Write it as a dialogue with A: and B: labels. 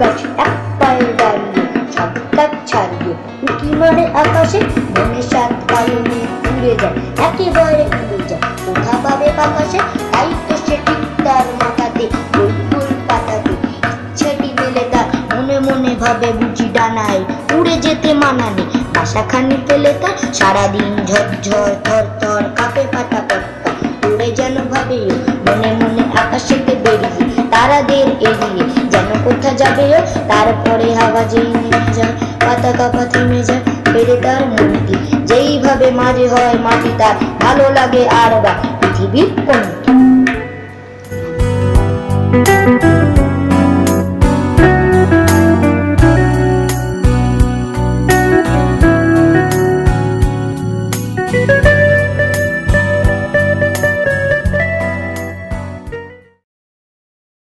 A: গাছ এক পায়ে দাঁড়িয়ে ছাড়িয়ে উকি মারে আকাশে। মনে সাত উড়ে যায়, একেবারে উড়ে যায়। কোথা পাবে তাই তো সে ঠিক তার মাথাতে পাতাতে। ইচ্ছেটি মেলে তার মনে মনে ভাবে বুঝি ডানায় উড়ে যেতে মানানি। বাসাখানি পেলে তার সারাদিন ঝরঝর থর থর কাপে পাতা যাবে তারপরে হাওয়া যেই নেমে যায় পাতা কাপা থেমে যায় বেড়ে তার মূর্তি। যেইভাবে মাঝে হয় মাটি, তার ভালো লাগে আর বা পৃথিবীর কোনটি